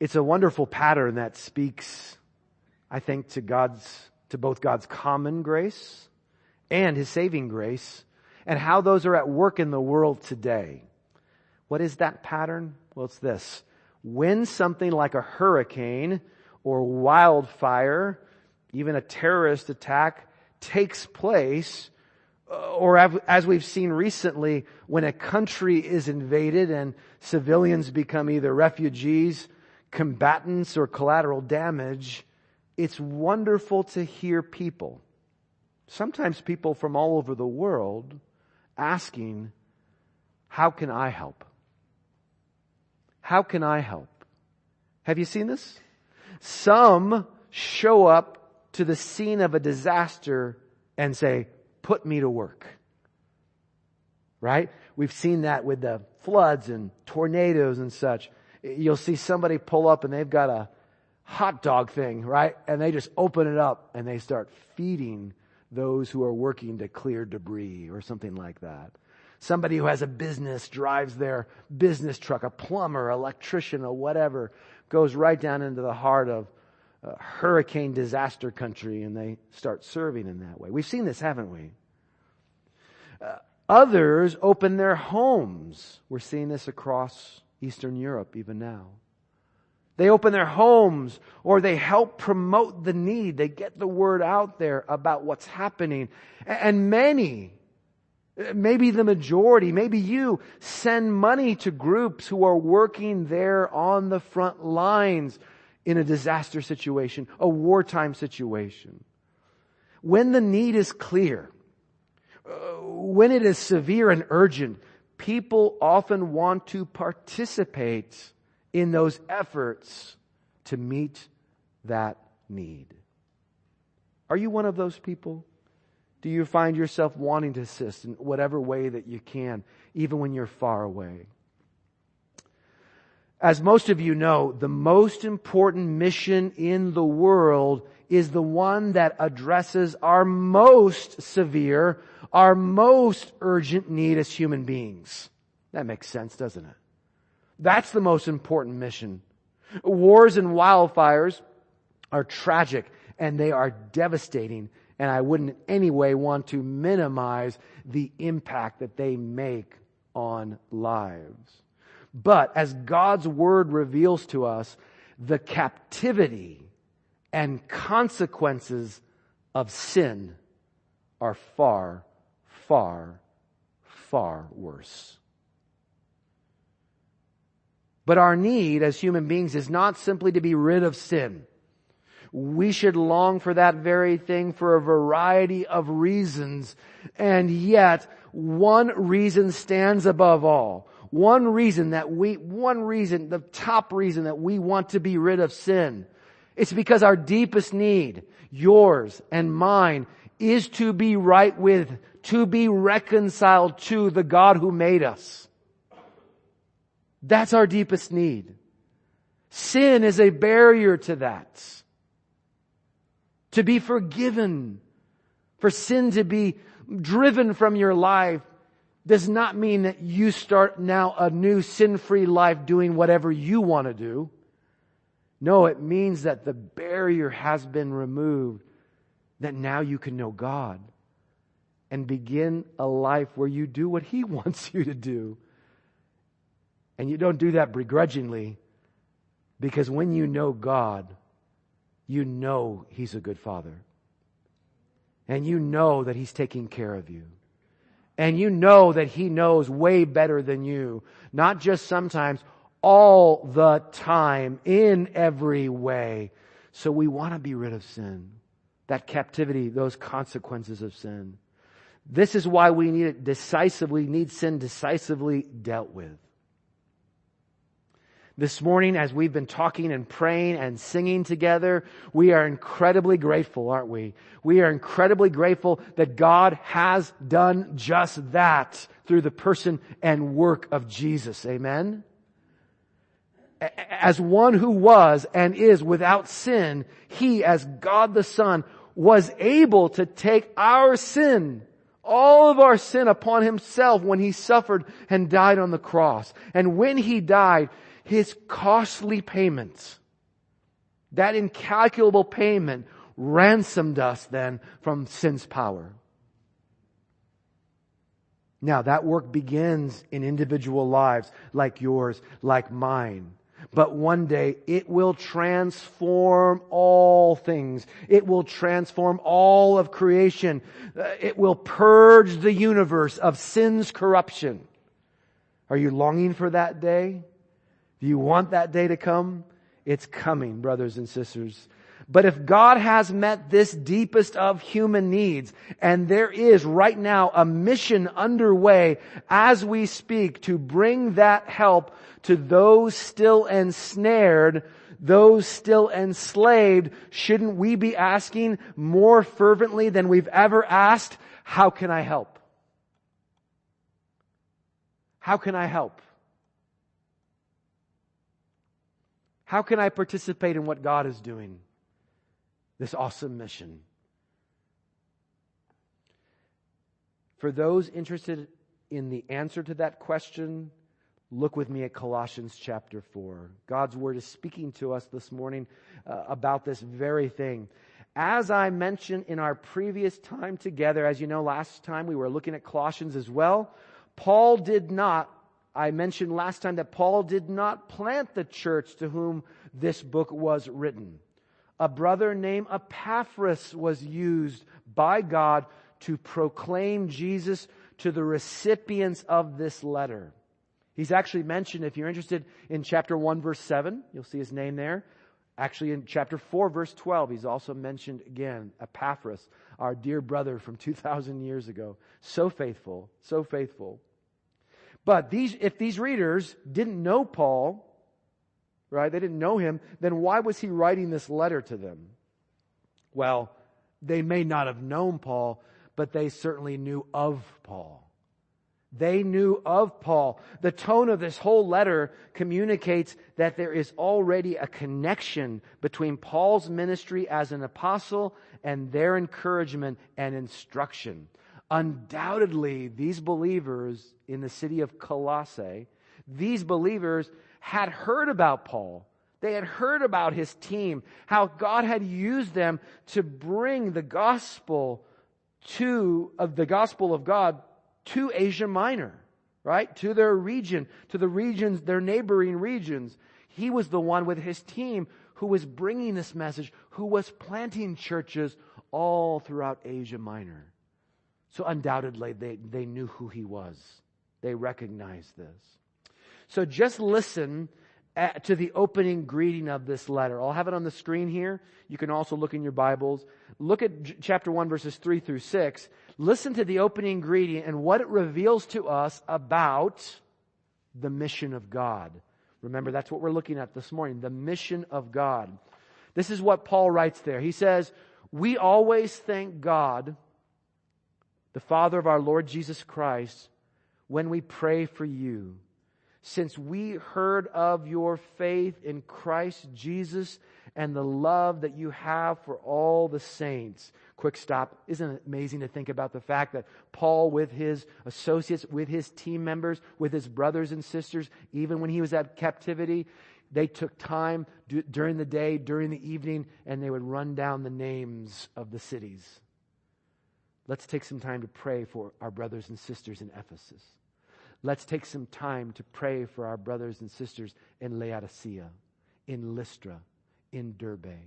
It's a wonderful pattern that speaks, I think, to God's, to both God's common grace and His saving grace and how those are at work in the world today. What is that pattern? Well, it's this. When something like a hurricane or wildfire, even a terrorist attack takes place, uh, or as we've seen recently, when a country is invaded and civilians become either refugees, combatants, or collateral damage, it's wonderful to hear people, sometimes people from all over the world, asking, how can I help? How can I help? Have you seen this? Some show up to the scene of a disaster and say, put me to work. Right? We've seen that with the floods and tornadoes and such. You'll see somebody pull up and they've got a hot dog thing, right? And they just open it up and they start feeding those who are working to clear debris or something like that. Somebody who has a business drives their business truck, a plumber, electrician, or whatever, goes right down into the heart of uh, hurricane disaster country and they start serving in that way. We've seen this, haven't we? Uh, others open their homes. We're seeing this across Eastern Europe even now. They open their homes or they help promote the need. They get the word out there about what's happening. And many, maybe the majority, maybe you send money to groups who are working there on the front lines in a disaster situation, a wartime situation. When the need is clear, uh, when it is severe and urgent, people often want to participate in those efforts to meet that need. Are you one of those people? Do you find yourself wanting to assist in whatever way that you can, even when you're far away? As most of you know, the most important mission in the world is the one that addresses our most severe, our most urgent need as human beings. That makes sense, doesn't it? That's the most important mission. Wars and wildfires are tragic and they are devastating and I wouldn't in any way want to minimize the impact that they make on lives. But as God's word reveals to us, the captivity and consequences of sin are far, far, far worse. But our need as human beings is not simply to be rid of sin. We should long for that very thing for a variety of reasons. And yet, one reason stands above all. One reason that we, one reason, the top reason that we want to be rid of sin. It's because our deepest need, yours and mine, is to be right with, to be reconciled to the God who made us. That's our deepest need. Sin is a barrier to that. To be forgiven, for sin to be driven from your life does not mean that you start now a new sin-free life doing whatever you want to do. No, it means that the barrier has been removed, that now you can know God and begin a life where you do what He wants you to do. And you don't do that begrudgingly because when you know God, you know He's a good Father. And you know that He's taking care of you. And you know that He knows way better than you. Not just sometimes, all the time, in every way. So we want to be rid of sin. That captivity, those consequences of sin. This is why we need it decisively, need sin decisively dealt with. This morning, as we've been talking and praying and singing together, we are incredibly grateful, aren't we? We are incredibly grateful that God has done just that through the person and work of Jesus. Amen? As one who was and is without sin, He, as God the Son, was able to take our sin all of our sin upon himself when he suffered and died on the cross. And when he died, his costly payment, that incalculable payment ransomed us then from sin's power. Now that work begins in individual lives like yours, like mine. But one day it will transform all things. It will transform all of creation. Uh, it will purge the universe of sin's corruption. Are you longing for that day? Do you want that day to come? It's coming, brothers and sisters. But if God has met this deepest of human needs, and there is right now a mission underway as we speak to bring that help to those still ensnared, those still enslaved, shouldn't we be asking more fervently than we've ever asked, how can I help? How can I help? How can I participate in what God is doing? this awesome mission. For those interested in the answer to that question, look with me at Colossians chapter 4. God's word is speaking to us this morning uh, about this very thing. As I mentioned in our previous time together, as you know, last time we were looking at Colossians as well, Paul did not, I mentioned last time that Paul did not plant the church to whom this book was written a brother named Epaphras was used by God to proclaim Jesus to the recipients of this letter. He's actually mentioned, if you're interested in chapter 1 verse 7, you'll see his name there. Actually in chapter 4 verse 12, he's also mentioned again, Epaphras, our dear brother from 2,000 years ago. So faithful, so faithful. But these, if these readers didn't know Paul, right? They didn't know him. Then why was he writing this letter to them? Well, they may not have known Paul, but they certainly knew of Paul. They knew of Paul. The tone of this whole letter communicates that there is already a connection between Paul's ministry as an apostle and their encouragement and instruction. Undoubtedly, these believers in the city of Colossae, these believers had heard about Paul. They had heard about his team, how God had used them to bring the gospel to, of the gospel of God to Asia Minor, right? To their region, to the regions, their neighboring regions. He was the one with his team who was bringing this message, who was planting churches all throughout Asia Minor. So undoubtedly they, they knew who he was. They recognized this. So just listen at, to the opening greeting of this letter. I'll have it on the screen here. You can also look in your Bibles. Look at j- chapter 1 verses 3 through 6. Listen to the opening greeting and what it reveals to us about the mission of God. Remember, that's what we're looking at this morning. The mission of God. This is what Paul writes there. He says, we always thank God, the Father of our Lord Jesus Christ, when we pray for you since we heard of your faith in Christ Jesus and the love that you have for all the saints. Quick stop. Isn't it amazing to think about the fact that Paul with his associates, with his team members, with his brothers and sisters, even when he was at captivity, they took time during the day, during the evening, and they would run down the names of the cities. Let's take some time to pray for our brothers and sisters in Ephesus. Let's take some time to pray for our brothers and sisters in Laodicea, in Lystra, in Derbe,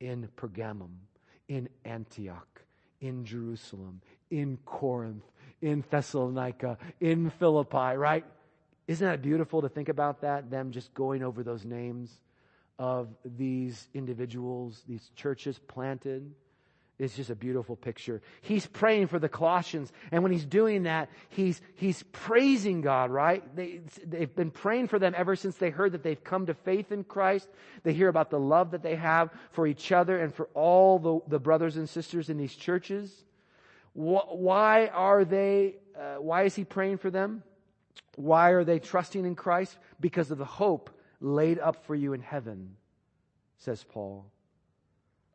in Pergamum, in Antioch, in Jerusalem, in Corinth, in Thessalonica, in Philippi, right? Isn't that beautiful to think about that? Them just going over those names of these individuals, these churches planted. It's just a beautiful picture. He's praying for the Colossians. And when he's doing that, he's, he's praising God, right? They, they've been praying for them ever since they heard that they've come to faith in Christ. They hear about the love that they have for each other and for all the, the brothers and sisters in these churches. Why are they, uh, why is he praying for them? Why are they trusting in Christ? Because of the hope laid up for you in heaven, says Paul.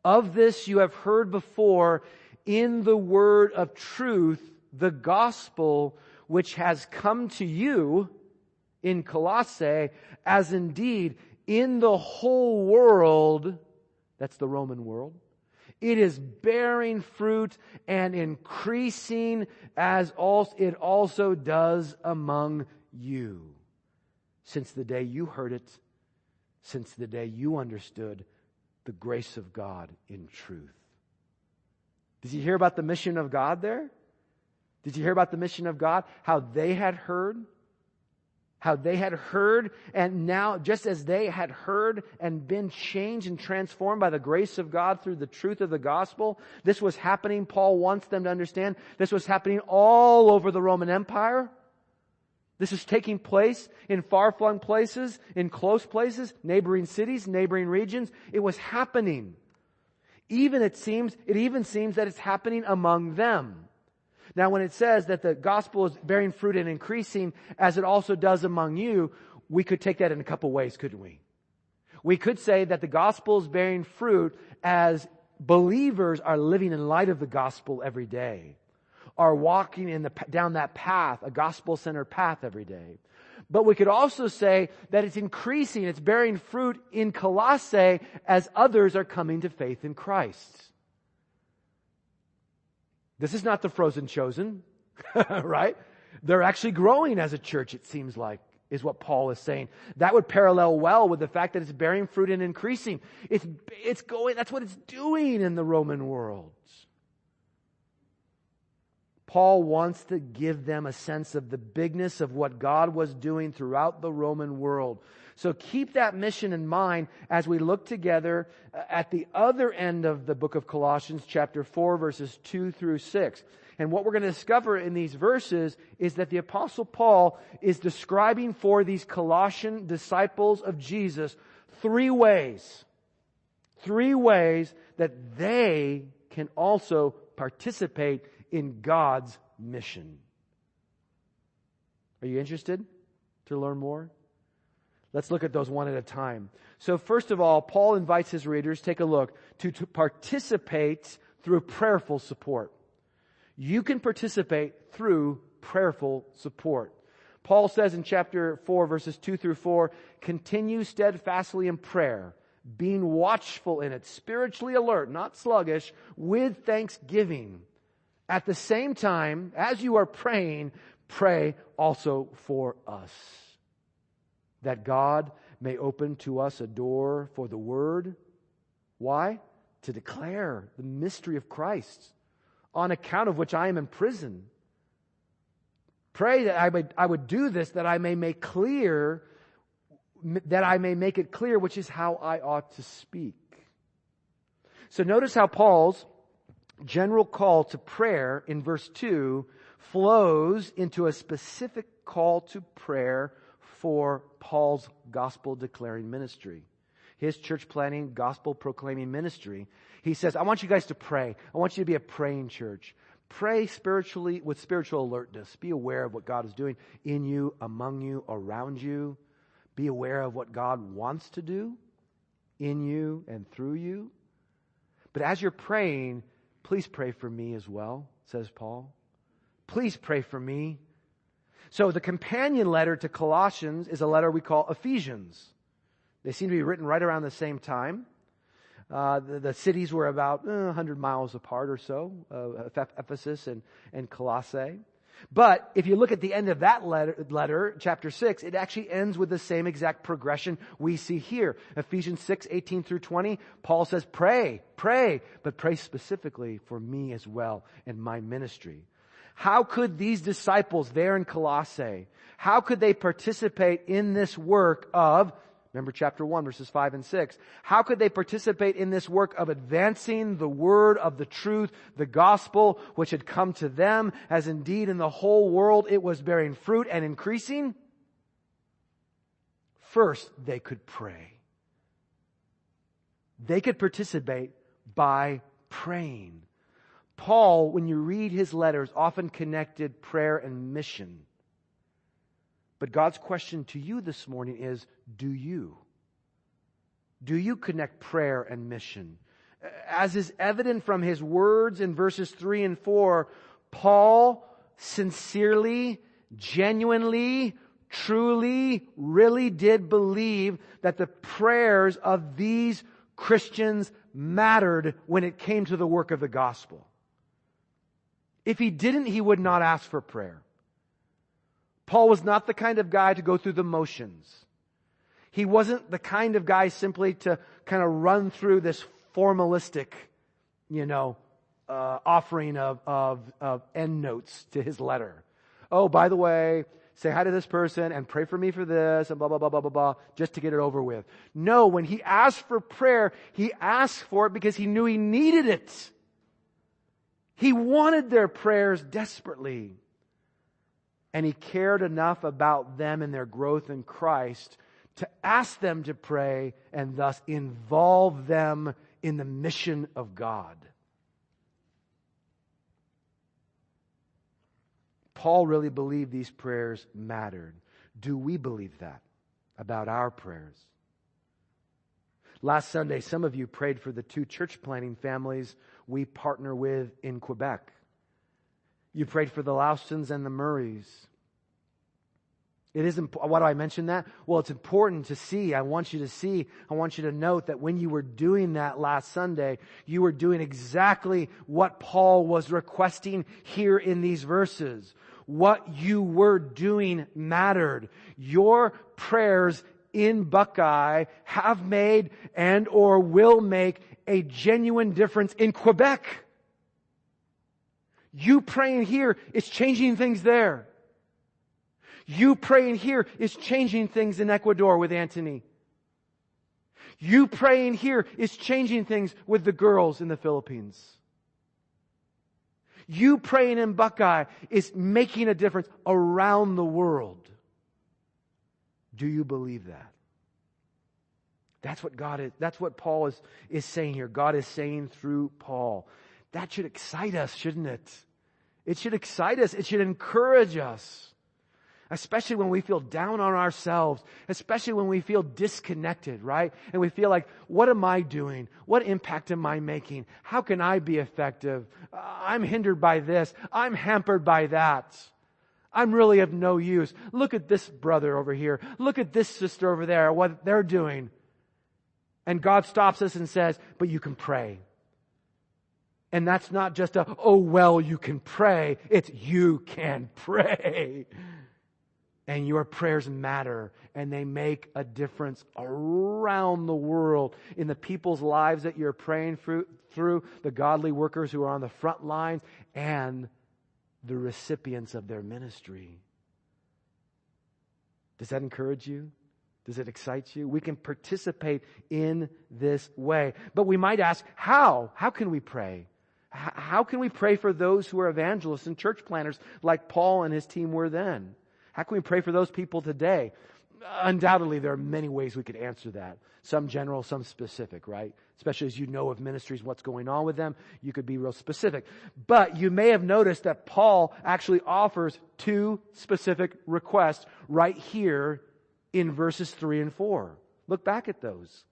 Of this you have heard before in the word of truth the gospel which has come to you in Colossae as indeed in the whole world, that's the Roman world, it is bearing fruit and increasing as it also does among you. Since the day you heard it, since the day you understood the grace of God in truth. Did you hear about the mission of God there? Did you hear about the mission of God? How they had heard? How they had heard and now, just as they had heard and been changed and transformed by the grace of God through the truth of the gospel, this was happening, Paul wants them to understand, this was happening all over the Roman Empire. This is taking place in far-flung places, in close places, neighboring cities, neighboring regions. It was happening. Even it seems, it even seems that it's happening among them. Now when it says that the gospel is bearing fruit and increasing as it also does among you, we could take that in a couple ways, couldn't we? We could say that the gospel is bearing fruit as believers are living in light of the gospel every day, are walking in the, down that path, a gospel-centered path every day. But we could also say that it's increasing, it's bearing fruit in Colossae as others are coming to faith in Christ. This is not the frozen chosen, right? They're actually growing as a church, it seems like, is what Paul is saying. That would parallel well with the fact that it's bearing fruit and increasing. It's, it's going, that's what it's doing in the Roman world. Paul wants to give them a sense of the bigness of what God was doing throughout the Roman world. So keep that mission in mind as we look together uh, at the other end of the book of Colossians, chapter 4, verses 2 through 6. And what we're going to discover in these verses is that the apostle Paul is describing for these Colossian disciples of Jesus three ways, three ways that they can also participate in God's mission. Are you interested to learn more? Let's look at those one at a time. So first of all, Paul invites his readers, take a look, to, to participate through prayerful support. You can participate through prayerful support. Paul says in chapter 4 verses 2 through 4, continue steadfastly in prayer, being watchful in it, spiritually alert, not sluggish, with thanksgiving. At the same time, as you are praying, pray also for us that God may open to us a door for the word. Why? To declare the mystery of Christ, on account of which I am in prison. Pray that I would, I would do this, that I may make clear, that I may make it clear, which is how I ought to speak. So notice how Paul's general call to prayer in verse 2 flows into a specific call to prayer for Paul's gospel declaring ministry. His church planting, gospel proclaiming ministry. He says, I want you guys to pray. I want you to be a praying church. Pray spiritually with spiritual alertness. Be aware of what God is doing in you, among you, around you. Be aware of what God wants to do in you and through you. But as you're praying, please pray for me as well, says Paul. Please pray for me. So the companion letter to Colossians is a letter we call Ephesians. They seem to be written right around the same time. Uh, the, the, cities were about uh, 100 miles apart or so, uh, Ephesus and, and Colossae. But if you look at the end of that letter, letter, chapter 6, it actually ends with the same exact progression we see here. Ephesians 6, 18 through 20, Paul says, pray, pray, but pray specifically for me as well and my ministry. How could these disciples there in Colossae, how could they participate in this work of, remember chapter 1 verses 5 and 6, how could they participate in this work of advancing the word of the truth, the gospel, which had come to them, as indeed in the whole world it was bearing fruit and increasing? First, they could pray. They could participate by praying. Paul, when you read his letters, often connected prayer and mission. But God's question to you this morning is, do you? Do you connect prayer and mission? As is evident from his words in verses 3 and 4, Paul sincerely, genuinely, truly, really did believe that the prayers of these Christians mattered when it came to the work of the gospel. If he didn't, he would not ask for prayer. Paul was not the kind of guy to go through the motions. He wasn't the kind of guy simply to kind of run through this formalistic, you know, uh, offering of, of, of end notes to his letter. Oh, by the way, say hi to this person and pray for me for this and blah, blah, blah, blah, blah, blah, just to get it over with. No, when he asked for prayer, he asked for it because he knew he needed it. He wanted their prayers desperately. And he cared enough about them and their growth in Christ to ask them to pray and thus involve them in the mission of God. Paul really believed these prayers mattered. Do we believe that about our prayers? Last Sunday, some of you prayed for the two church planting families we partner with in Quebec. You prayed for the Laustons and the Murrays. It is important. Why do I mention that? Well, it's important to see. I want you to see. I want you to note that when you were doing that last Sunday, you were doing exactly what Paul was requesting here in these verses. What you were doing mattered. Your prayers in Buckeye have made and or will make a genuine difference in Quebec. You praying here is changing things there. You praying here is changing things in Ecuador with Antony. You praying here is changing things with the girls in the Philippines. You praying in Buckeye is making a difference around the world. Do you believe that? That's what God is, that's what Paul is, is saying here. God is saying through Paul. That should excite us, shouldn't it? It should excite us. It should encourage us. Especially when we feel down on ourselves, especially when we feel disconnected, right? And we feel like, what am I doing? What impact am I making? How can I be effective? Uh, I'm hindered by this. I'm hampered by that. I'm really of no use. Look at this brother over here. Look at this sister over there, what they're doing. And God stops us and says, but you can pray. And that's not just a, oh well, you can pray. It's you can pray. And your prayers matter and they make a difference around the world in the people's lives that you're praying through, the godly workers who are on the front lines and the recipients of their ministry. Does that encourage you? Does it excite you? We can participate in this way. But we might ask, how? How can we pray? How can we pray for those who are evangelists and church planters like Paul and his team were then? How can we pray for those people today? Undoubtedly, there are many ways we could answer that. Some general, some specific, right? Especially as you know of ministries, what's going on with them, you could be real specific. But you may have noticed that Paul actually offers two specific requests right here in verses three and four. Look back at those.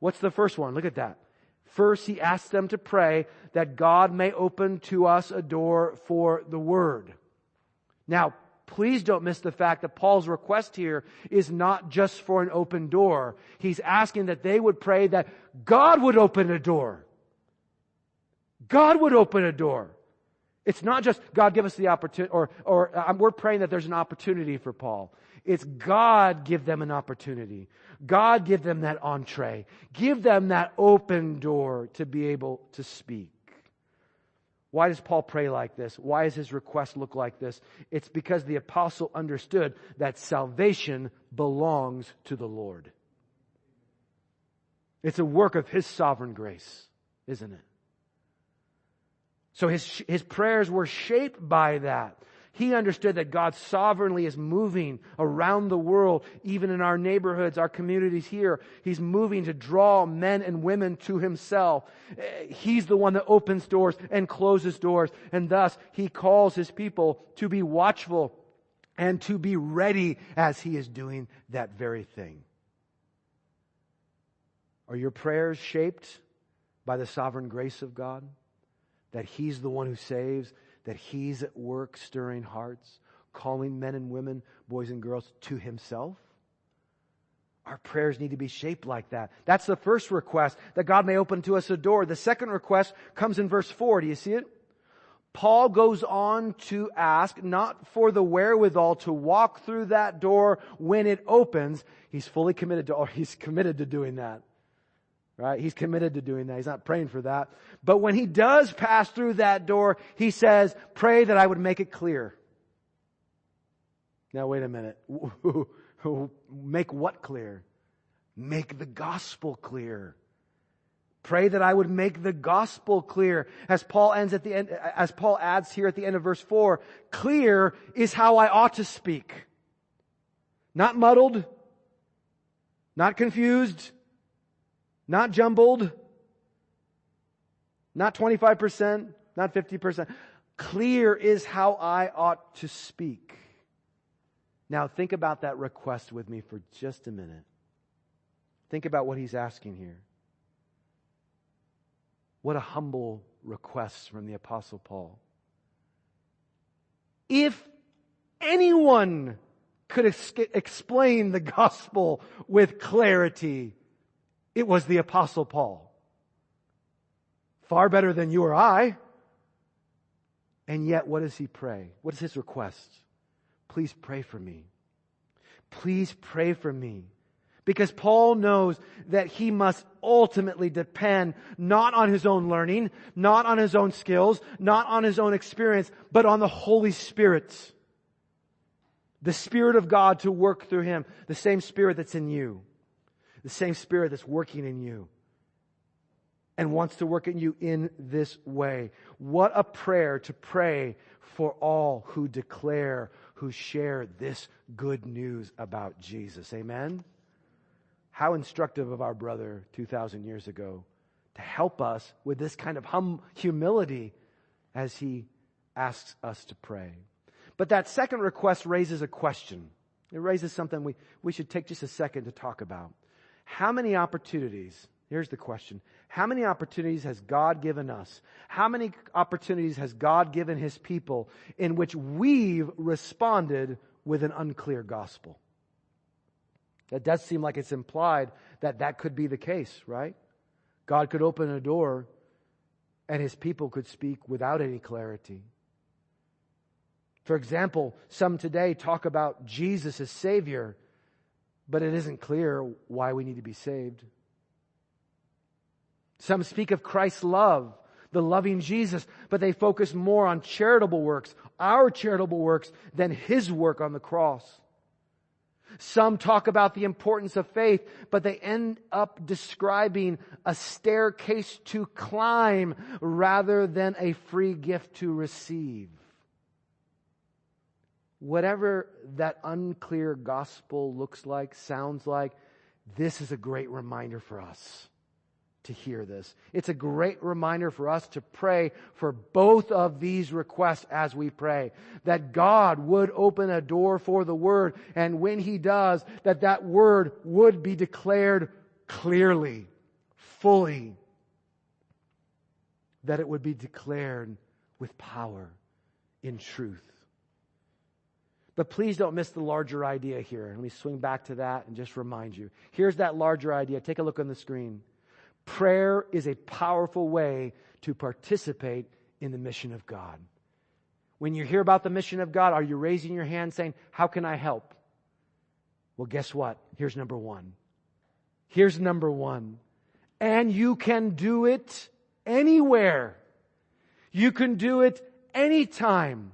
What's the first one? Look at that. First, he asks them to pray that God may open to us a door for the word. Now, please don't miss the fact that Paul's request here is not just for an open door. He's asking that they would pray that God would open a door. God would open a door. It's not just God give us the opportunity, or, or um, we're praying that there's an opportunity for Paul. It's God give them an opportunity. God give them that entree. Give them that open door to be able to speak. Why does Paul pray like this? Why does his request look like this? It's because the apostle understood that salvation belongs to the Lord. It's a work of his sovereign grace, isn't it? So his, his prayers were shaped by that. He understood that God sovereignly is moving around the world, even in our neighborhoods, our communities here. He's moving to draw men and women to himself. Eh, he's the one that opens doors and closes doors. And thus, he calls his people to be watchful and to be ready as he is doing that very thing. Are your prayers shaped by the sovereign grace of God? That he's the one who saves? That He's at work stirring hearts, calling men and women, boys and girls to Himself? Our prayers need to be shaped like that. That's the first request, that God may open to us a door. The second request comes in verse 4. Do you see it? Paul goes on to ask not for the wherewithal to walk through that door when it opens. He's fully committed to, or he's committed to doing that. Right? He's committed to doing that. He's not praying for that. But when he does pass through that door, he says, pray that I would make it clear. Now wait a minute. make what clear? Make the gospel clear. Pray that I would make the gospel clear. As Paul ends at the end, as Paul adds here at the end of verse four, clear is how I ought to speak. Not muddled, not confused, not jumbled, not 25%, not 50%. Clear is how I ought to speak. Now think about that request with me for just a minute. Think about what he's asking here. What a humble request from the Apostle Paul. If anyone could ex- explain the gospel with clarity, it was the Apostle Paul. Far better than you or I. And yet, what does he pray? What is his request? Please pray for me. Please pray for me because Paul knows that he must ultimately depend not on his own learning, not on his own skills, not on his own experience, but on the Holy Spirit. The Spirit of God to work through him. The same Spirit that's in you. The same Spirit that's working in you. And wants to work in you in this way. What a prayer to pray for all who declare, who share this good news about Jesus. Amen? How instructive of our brother 2,000 years ago to help us with this kind of hum- humility as he asks us to pray. But that second request raises a question. It raises something we, we should take just a second to talk about. How many opportunities, here's the question, how many opportunities has God given us? How many opportunities has God given His people in which we've responded with an unclear gospel? That does seem like it's implied that that could be the case, right? God could open a door and his people could speak without any clarity. For example, some today talk about Jesus as Savior, but it isn't clear why we need to be saved. Some speak of Christ's love, the loving Jesus, but they focus more on charitable works, our charitable works, than His work on the cross. Some talk about the importance of faith, but they end up describing a staircase to climb rather than a free gift to receive. Whatever that unclear gospel looks like, sounds like, this is a great reminder for us to hear this. It's a great reminder for us to pray for both of these requests as we pray. That God would open a door for the word and when he does, that that word would be declared clearly, fully. That it would be declared with power in truth. But please don't miss the larger idea here. Let me swing back to that and just remind you. Here's that larger idea. Take a look on the screen. Prayer is a powerful way to participate in the mission of God. When you hear about the mission of God, are you raising your hand saying, How can I help? Well, guess what? Here's number one. Here's number one. And you can do it anywhere. You can do it anytime.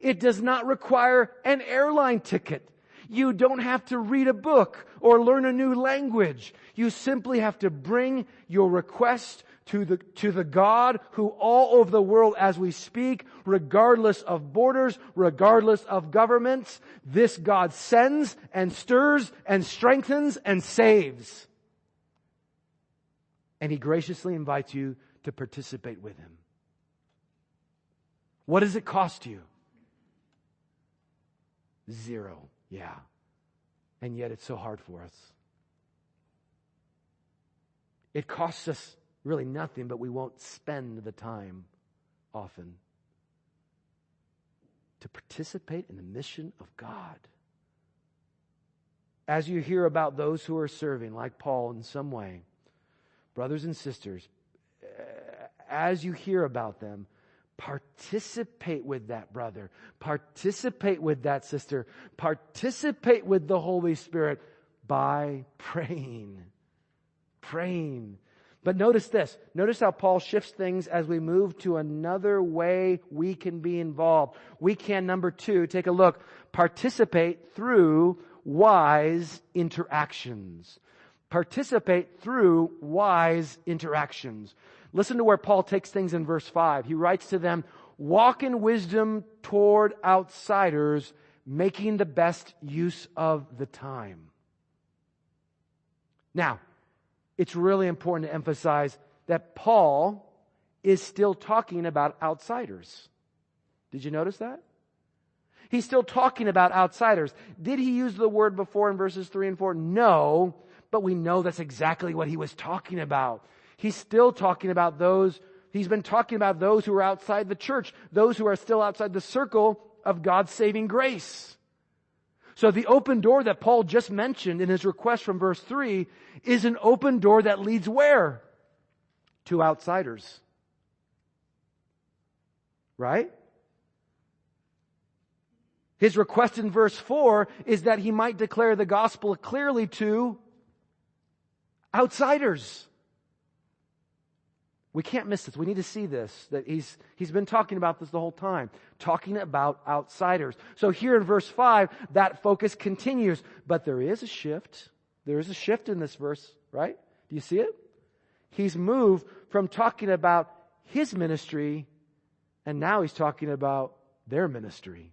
It does not require an airline ticket. You don't have to read a book or learn a new language. You simply have to bring your request to the, to the God who all over the world as we speak, regardless of borders, regardless of governments, this God sends and stirs and strengthens and saves. And he graciously invites you to participate with him. What does it cost you? Zero. Yeah. And yet it's so hard for us. It costs us really nothing, but we won't spend the time often. to participate in the mission of God. As you hear about those who are serving, like Paul in some way, brothers and sisters, as you hear about them, participate with that brother, participate with that sister, participate with the Holy Spirit by praying. Praying. But notice this. Notice how Paul shifts things as we move to another way we can be involved. We can, number two, take a look, participate through wise interactions. Participate through wise interactions. Listen to where Paul takes things in verse 5. He writes to them, walk in wisdom toward outsiders, making the best use of the time. Now, it's really important to emphasize that Paul is still talking about outsiders. Did you notice that? He's still talking about outsiders. Did he use the word before in verses 3 and 4? No, but we know that's exactly what he was talking about. He's still talking about those, he's been talking about those who are outside the church, those who are still outside the circle of God's saving grace. So the open door that Paul just mentioned in his request from verse 3 is an open door that leads where? To outsiders. Right? His request in verse 4 is that he might declare the gospel clearly to outsiders. We can't miss this. We need to see this, that he's, he's been talking about this the whole time, talking about outsiders. So here in verse 5, that focus continues, but there is a shift. There is a shift in this verse, right? Do you see it? He's moved from talking about his ministry, and now he's talking about their ministry.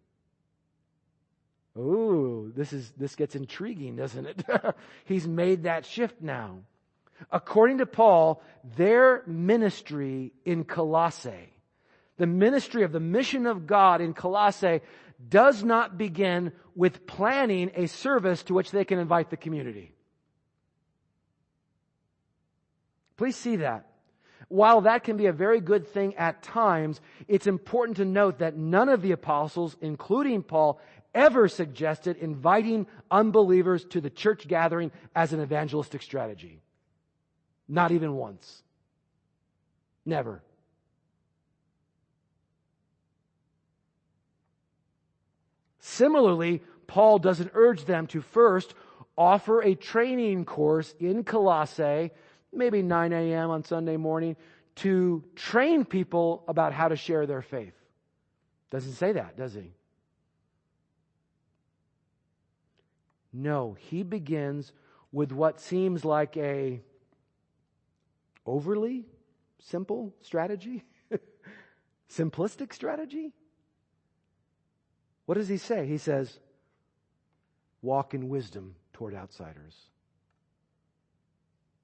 Ooh, this is, this gets intriguing, doesn't it? he's made that shift now. According to Paul, their ministry in Colossae, the ministry of the mission of God in Colossae does not begin with planning a service to which they can invite the community. Please see that. While that can be a very good thing at times, it's important to note that none of the apostles, including Paul, ever suggested inviting unbelievers to the church gathering as an evangelistic strategy. Not even once. Never. Similarly, Paul doesn't urge them to first offer a training course in Colossae, maybe 9 a.m. on Sunday morning, to train people about how to share their faith. Doesn't say that, does he? No, he begins with what seems like a overly simple strategy? Simplistic strategy? What does he say? He says, walk in wisdom toward outsiders.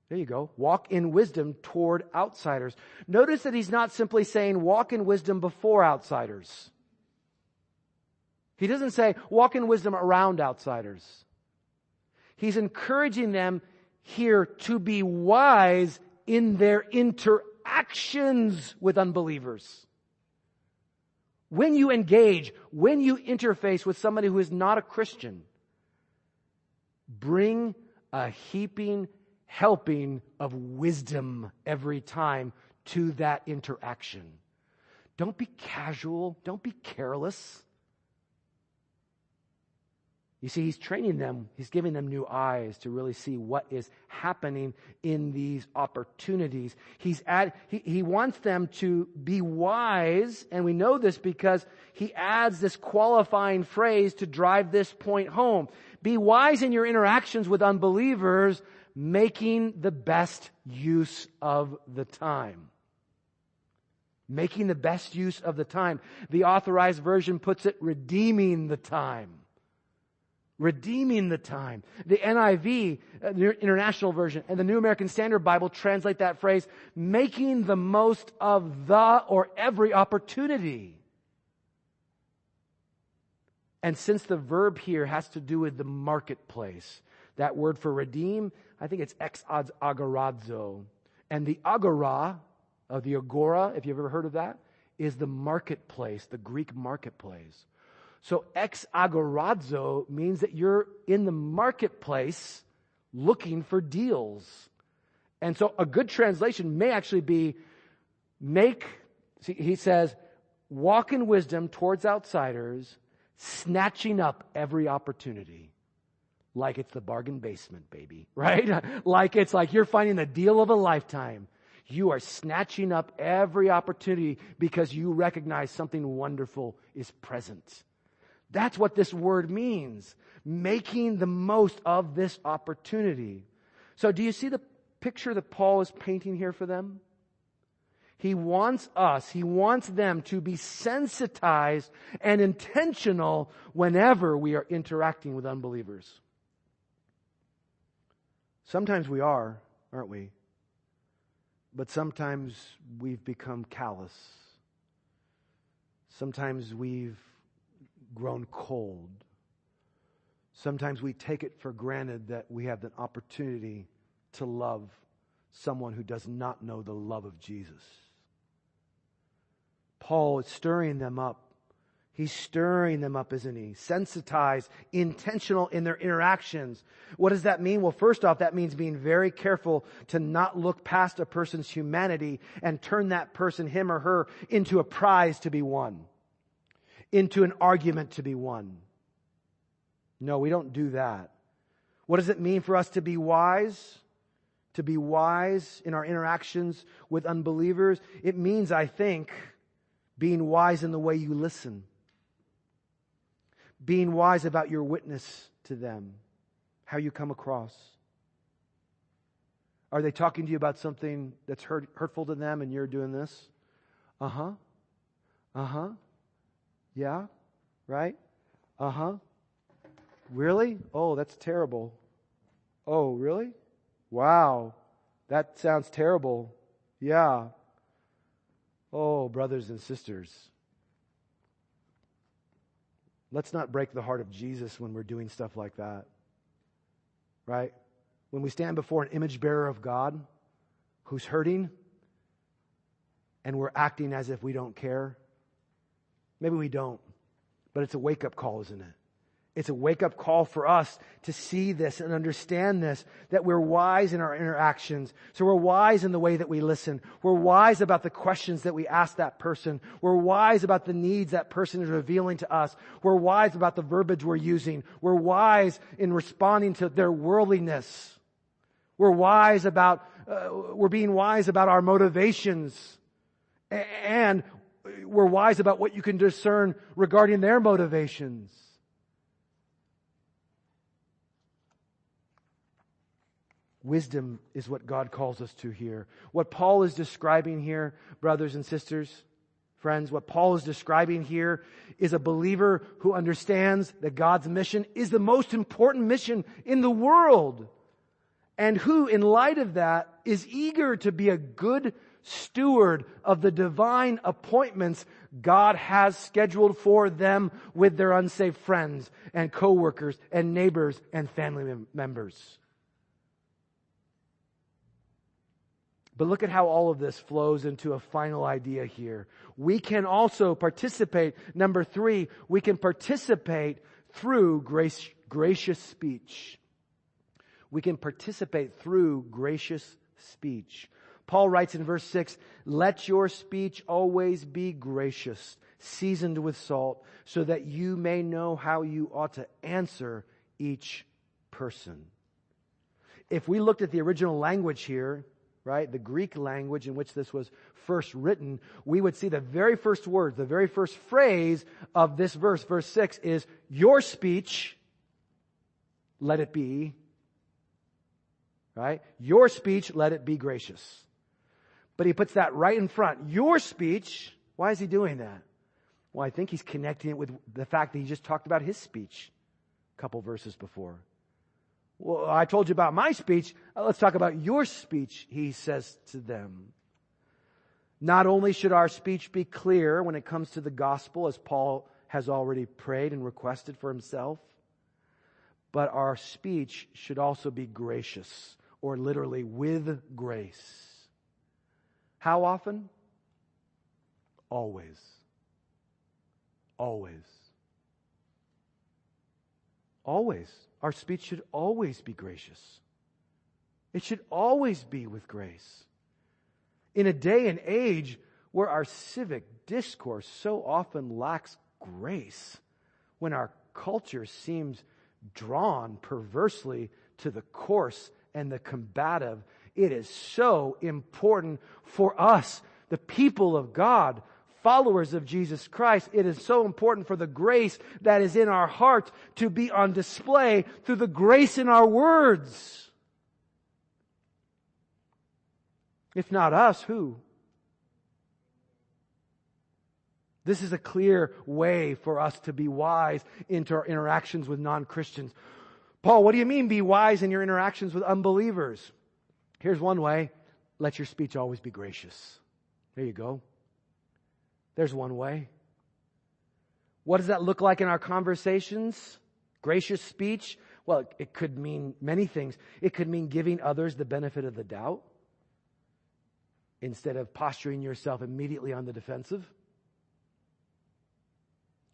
There you go. Walk in wisdom toward outsiders. Notice that he's not simply saying walk in wisdom before outsiders. He doesn't say walk in wisdom around outsiders. He's encouraging them here to be wise in their interactions with unbelievers. When you engage, when you interface with somebody who is not a Christian, bring a heaping helping of wisdom every time to that interaction. Don't be casual. Don't be careless. You see, he's training them, he's giving them new eyes to really see what is happening in these opportunities. He's add, he, he wants them to be wise, and we know this because he adds this qualifying phrase to drive this point home. Be wise in your interactions with unbelievers, making the best use of the time. Making the best use of the time. The authorized version puts it redeeming the time redeeming the time. The NIV, uh, the International Version, and the New American Standard Bible translate that phrase, making the most of the or every opportunity. And since the verb here has to do with the marketplace, that word for redeem, I think it's ex odds agorazo. And the agora, of the agora, if you've ever heard of that, is the marketplace, the Greek marketplace So ex agorazo means that you're in the marketplace looking for deals. And so a good translation may actually be make, see, he says, walk in wisdom towards outsiders, snatching up every opportunity. Like it's the bargain basement, baby, right? like it's like you're finding the deal of a lifetime. You are snatching up every opportunity because you recognize something wonderful is present. That's what this word means. Making the most of this opportunity. So do you see the picture that Paul is painting here for them? He wants us, he wants them to be sensitized and intentional whenever we are interacting with unbelievers. Sometimes we are, aren't we? But sometimes we've become callous. Sometimes we've grown cold. Sometimes we take it for granted that we have the opportunity to love someone who does not know the love of Jesus. Paul is stirring them up. He's stirring them up, isn't he? Sensitized, intentional in their interactions. What does that mean? Well, first off, that means being very careful to not look past a person's humanity and turn that person, him or her, into a prize to be won into an argument to be won. No, we don't do that. What does it mean for us to be wise? To be wise in our interactions with unbelievers? It means, I think, being wise in the way you listen. Being wise about your witness to them. How you come across. Are they talking to you about something that's hurt, hurtful to them and you're doing this? Uh huh. Uh huh. Yeah? Right? Uh huh. Really? Oh, that's terrible. Oh, really? Wow. That sounds terrible. Yeah. Oh, brothers and sisters. Let's not break the heart of Jesus when we're doing stuff like that. Right? When we stand before an image bearer of God who's hurting and we're acting as if we don't care, Maybe we don't, but it's a wake up call, isn't it? It's a wake up call for us to see this and understand this, that we're wise in our interactions. So we're wise in the way that we listen. We're wise about the questions that we ask that person. We're wise about the needs that person is revealing to us. We're wise about the verbiage we're using. We're wise in responding to their worldliness. We're wise about, uh, we're being wise about our motivations. And we're wise about what you can discern regarding their motivations. Wisdom is what God calls us to here. What Paul is describing here, brothers and sisters, friends, what Paul is describing here is a believer who understands that God's mission is the most important mission in the world. And who, in light of that, is eager to be a good steward of the divine appointments God has scheduled for them with their unsaved friends and coworkers and neighbors and family members. But look at how all of this flows into a final idea here. We can also participate, number three, we can participate through grace, gracious speech. We can participate through gracious speech. Paul writes in verse 6, let your speech always be gracious, seasoned with salt, so that you may know how you ought to answer each person. If we looked at the original language here, right, the Greek language in which this was first written, we would see the very first word, the very first phrase of this verse, verse 6 is, your speech, let it be, right? Your speech, let it be gracious. But he puts that right in front. Your speech, why is he doing that? Well, I think he's connecting it with the fact that he just talked about his speech a couple verses before. Well, I told you about my speech. Uh, let's talk about your speech, he says to them. Not only should our speech be clear when it comes to the gospel, as Paul has already prayed and requested for himself, but our speech should also be gracious, or literally with grace. How often? Always. Always. Always. Our speech should always be gracious. It should always be with grace. In a day and age where our civic discourse so often lacks grace, when our culture seems drawn perversely to the coarse and the combative, it is so important for us, the people of God, followers of Jesus Christ, it is so important for the grace that is in our hearts to be on display through the grace in our words. If not us, who? This is a clear way for us to be wise into our interactions with non-Christians. Paul, what do you mean be wise in your interactions with unbelievers? Here's one way. Let your speech always be gracious. There you go. There's one way. What does that look like in our conversations? Gracious speech? Well, it could mean many things. It could mean giving others the benefit of the doubt instead of posturing yourself immediately on the defensive.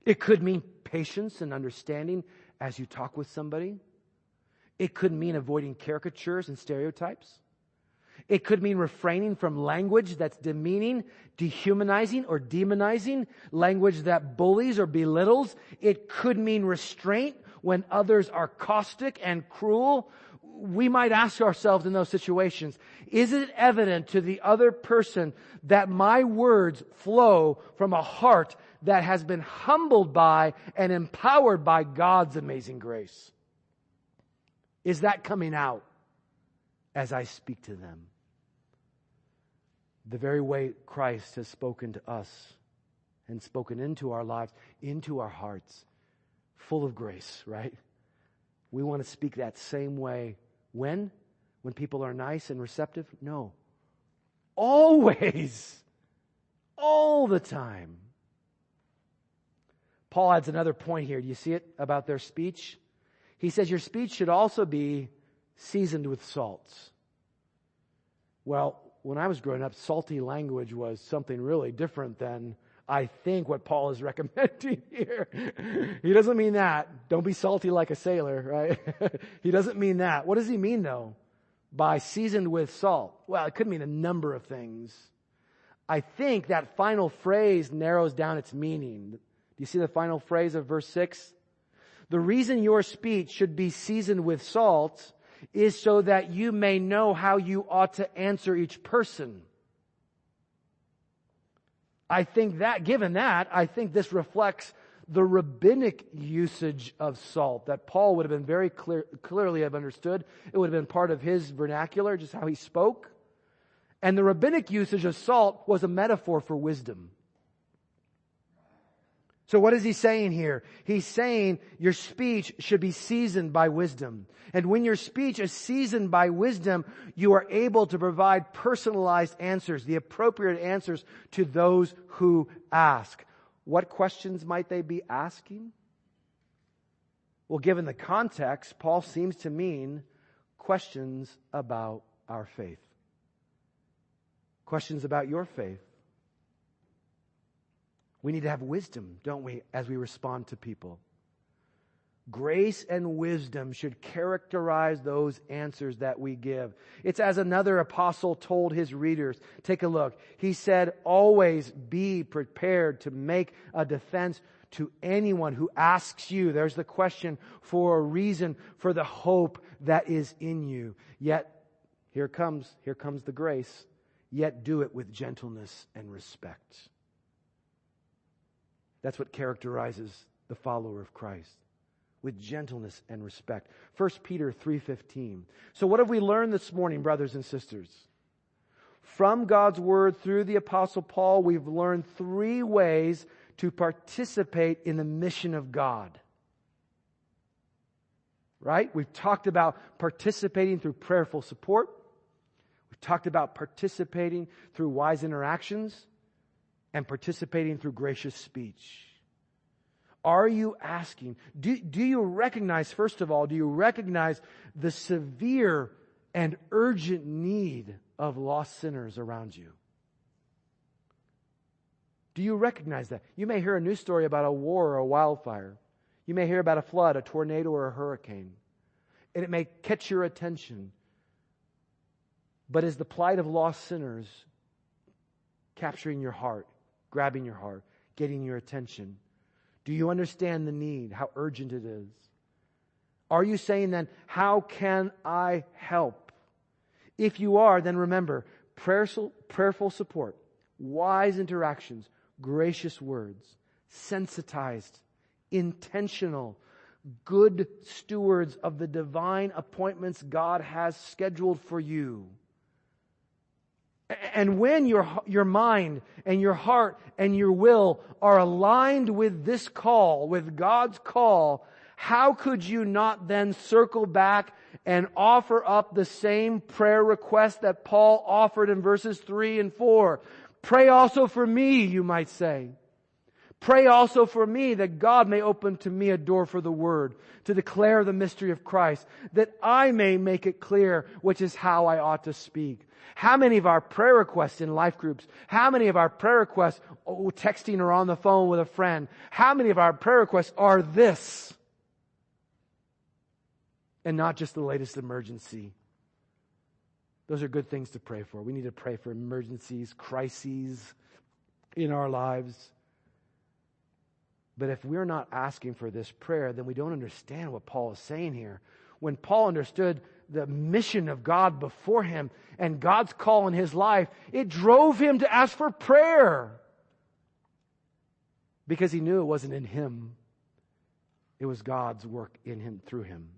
It could mean patience and understanding as you talk with somebody. It could mean avoiding caricatures and stereotypes. It could mean refraining from language that's demeaning, dehumanizing, or demonizing, language that bullies or belittles. It could mean restraint when others are caustic and cruel. We might ask ourselves in those situations, is it evident to the other person that my words flow from a heart that has been humbled by and empowered by God's amazing grace? Is that coming out as I speak to them? the very way Christ has spoken to us and spoken into our lives, into our hearts, full of grace, right? We want to speak that same way. When? When people are nice and receptive? No. Always. All the time. Paul adds another point here. Do you see it about their speech? He says your speech should also be seasoned with salts. Well, when I was growing up, salty language was something really different than I think what Paul is recommending here. he doesn't mean that. Don't be salty like a sailor, right? he doesn't mean that. What does he mean though? By seasoned with salt. Well, it could mean a number of things. I think that final phrase narrows down its meaning. Do you see the final phrase of verse 6? The reason your speech should be seasoned with salt is so that you may know how you ought to answer each person. I think that, given that, I think this reflects the rabbinic usage of salt that Paul would have been very clear, clearly have understood. It would have been part of his vernacular, just how he spoke. And the rabbinic usage of salt was a metaphor for wisdom. So what is he saying here? He's saying your speech should be seasoned by wisdom. And when your speech is seasoned by wisdom, you are able to provide personalized answers, the appropriate answers to those who ask. What questions might they be asking? Well, given the context, Paul seems to mean questions about our faith. Questions about your faith. We need to have wisdom, don't we, as we respond to people. Grace and wisdom should characterize those answers that we give. It's as another apostle told his readers. Take a look. He said, always be prepared to make a defense to anyone who asks you. There's the question for a reason for the hope that is in you. Yet, here comes, here comes the grace. Yet do it with gentleness and respect. That's what characterizes the follower of Christ with gentleness and respect. 1 Peter 3:15. So what have we learned this morning, brothers and sisters? From God's word through the apostle Paul, we've learned three ways to participate in the mission of God. Right? We've talked about participating through prayerful support. We've talked about participating through wise interactions and participating through gracious speech? Are you asking? Do, do you recognize, first of all, do you recognize the severe and urgent need of lost sinners around you? Do you recognize that? You may hear a news story about a war or a wildfire. You may hear about a flood, a tornado, or a hurricane, and it may catch your attention. But is the plight of lost sinners capturing your heart, grabbing your heart, getting your attention? Do you understand the need, how urgent it is? Are you saying then, how can I help? If you are, then remember, prayerful, support, wise interactions, gracious words, sensitized, intentional, good stewards of the divine appointments God has scheduled for you. And when your, your mind and your heart and your will are aligned with this call, with God's call, how could you not then circle back and offer up the same prayer request that Paul offered in verses three and four? Pray also for me, you might say. Pray also for me that God may open to me a door for the word, to declare the mystery of Christ, that I may make it clear which is how I ought to speak. How many of our prayer requests in life groups, how many of our prayer requests oh, texting or on the phone with a friend, how many of our prayer requests are this? And not just the latest emergency. Those are good things to pray for. We need to pray for emergencies, crises in our lives. But if we're not asking for this prayer, then we don't understand what Paul is saying here. When Paul understood the mission of God before him and God's call in his life, it drove him to ask for prayer. Because he knew it wasn't in him. It was God's work in him, through him.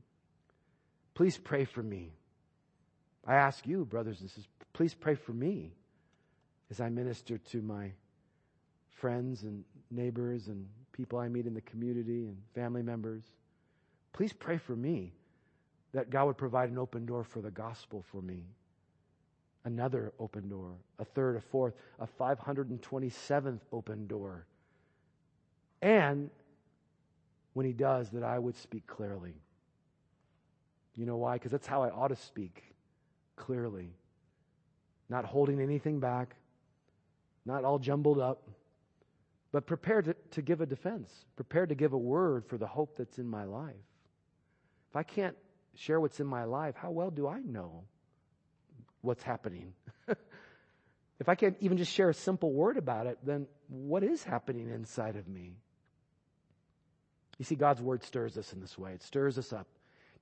Please pray for me. I ask you, brothers and sisters, please pray for me as I minister to my friends and neighbors and people I meet in the community and family members. Please pray for me that God would provide an open door for the gospel for me. Another open door, a third, a fourth, a 527th open door. And when he does, that I would speak clearly. You know why? Because that's how I ought to speak clearly. Not holding anything back, not all jumbled up, but prepared to, to give a defense, prepared to give a word for the hope that's in my life. If I can't share what's in my life, how well do I know what's happening? if I can't even just share a simple word about it, then what is happening inside of me? You see, God's word stirs us in this way. It stirs us up,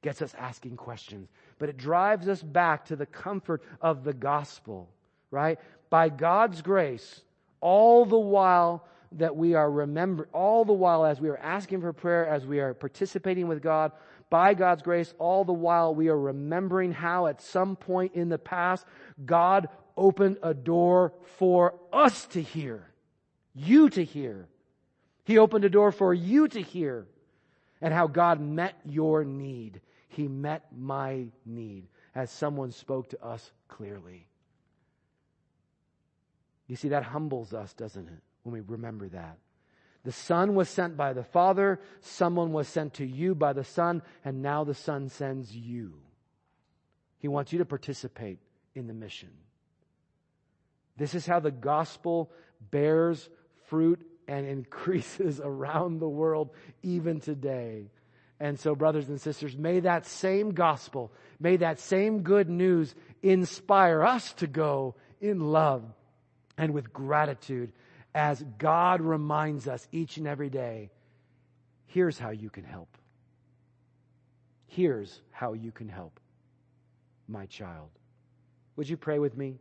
gets us asking questions, but it drives us back to the comfort of the gospel, right? By God's grace, all the while that we are remember all the while as we are asking for prayer, as we are participating with God, by God's grace, all the while we are remembering how at some point in the past, God opened a door for us to hear, you to hear. He opened a door for you to hear and how God met your need. He met my need as someone spoke to us clearly. You see, that humbles us, doesn't it? when we remember that. The Son was sent by the Father, someone was sent to you by the Son, and now the Son sends you. He wants you to participate in the mission. This is how the gospel bears fruit and increases around the world even today. And so, brothers and sisters, may that same gospel, may that same good news inspire us to go in love and with gratitude as God reminds us each and every day here's how you can help. Here's how you can help, my child. Would you pray with me?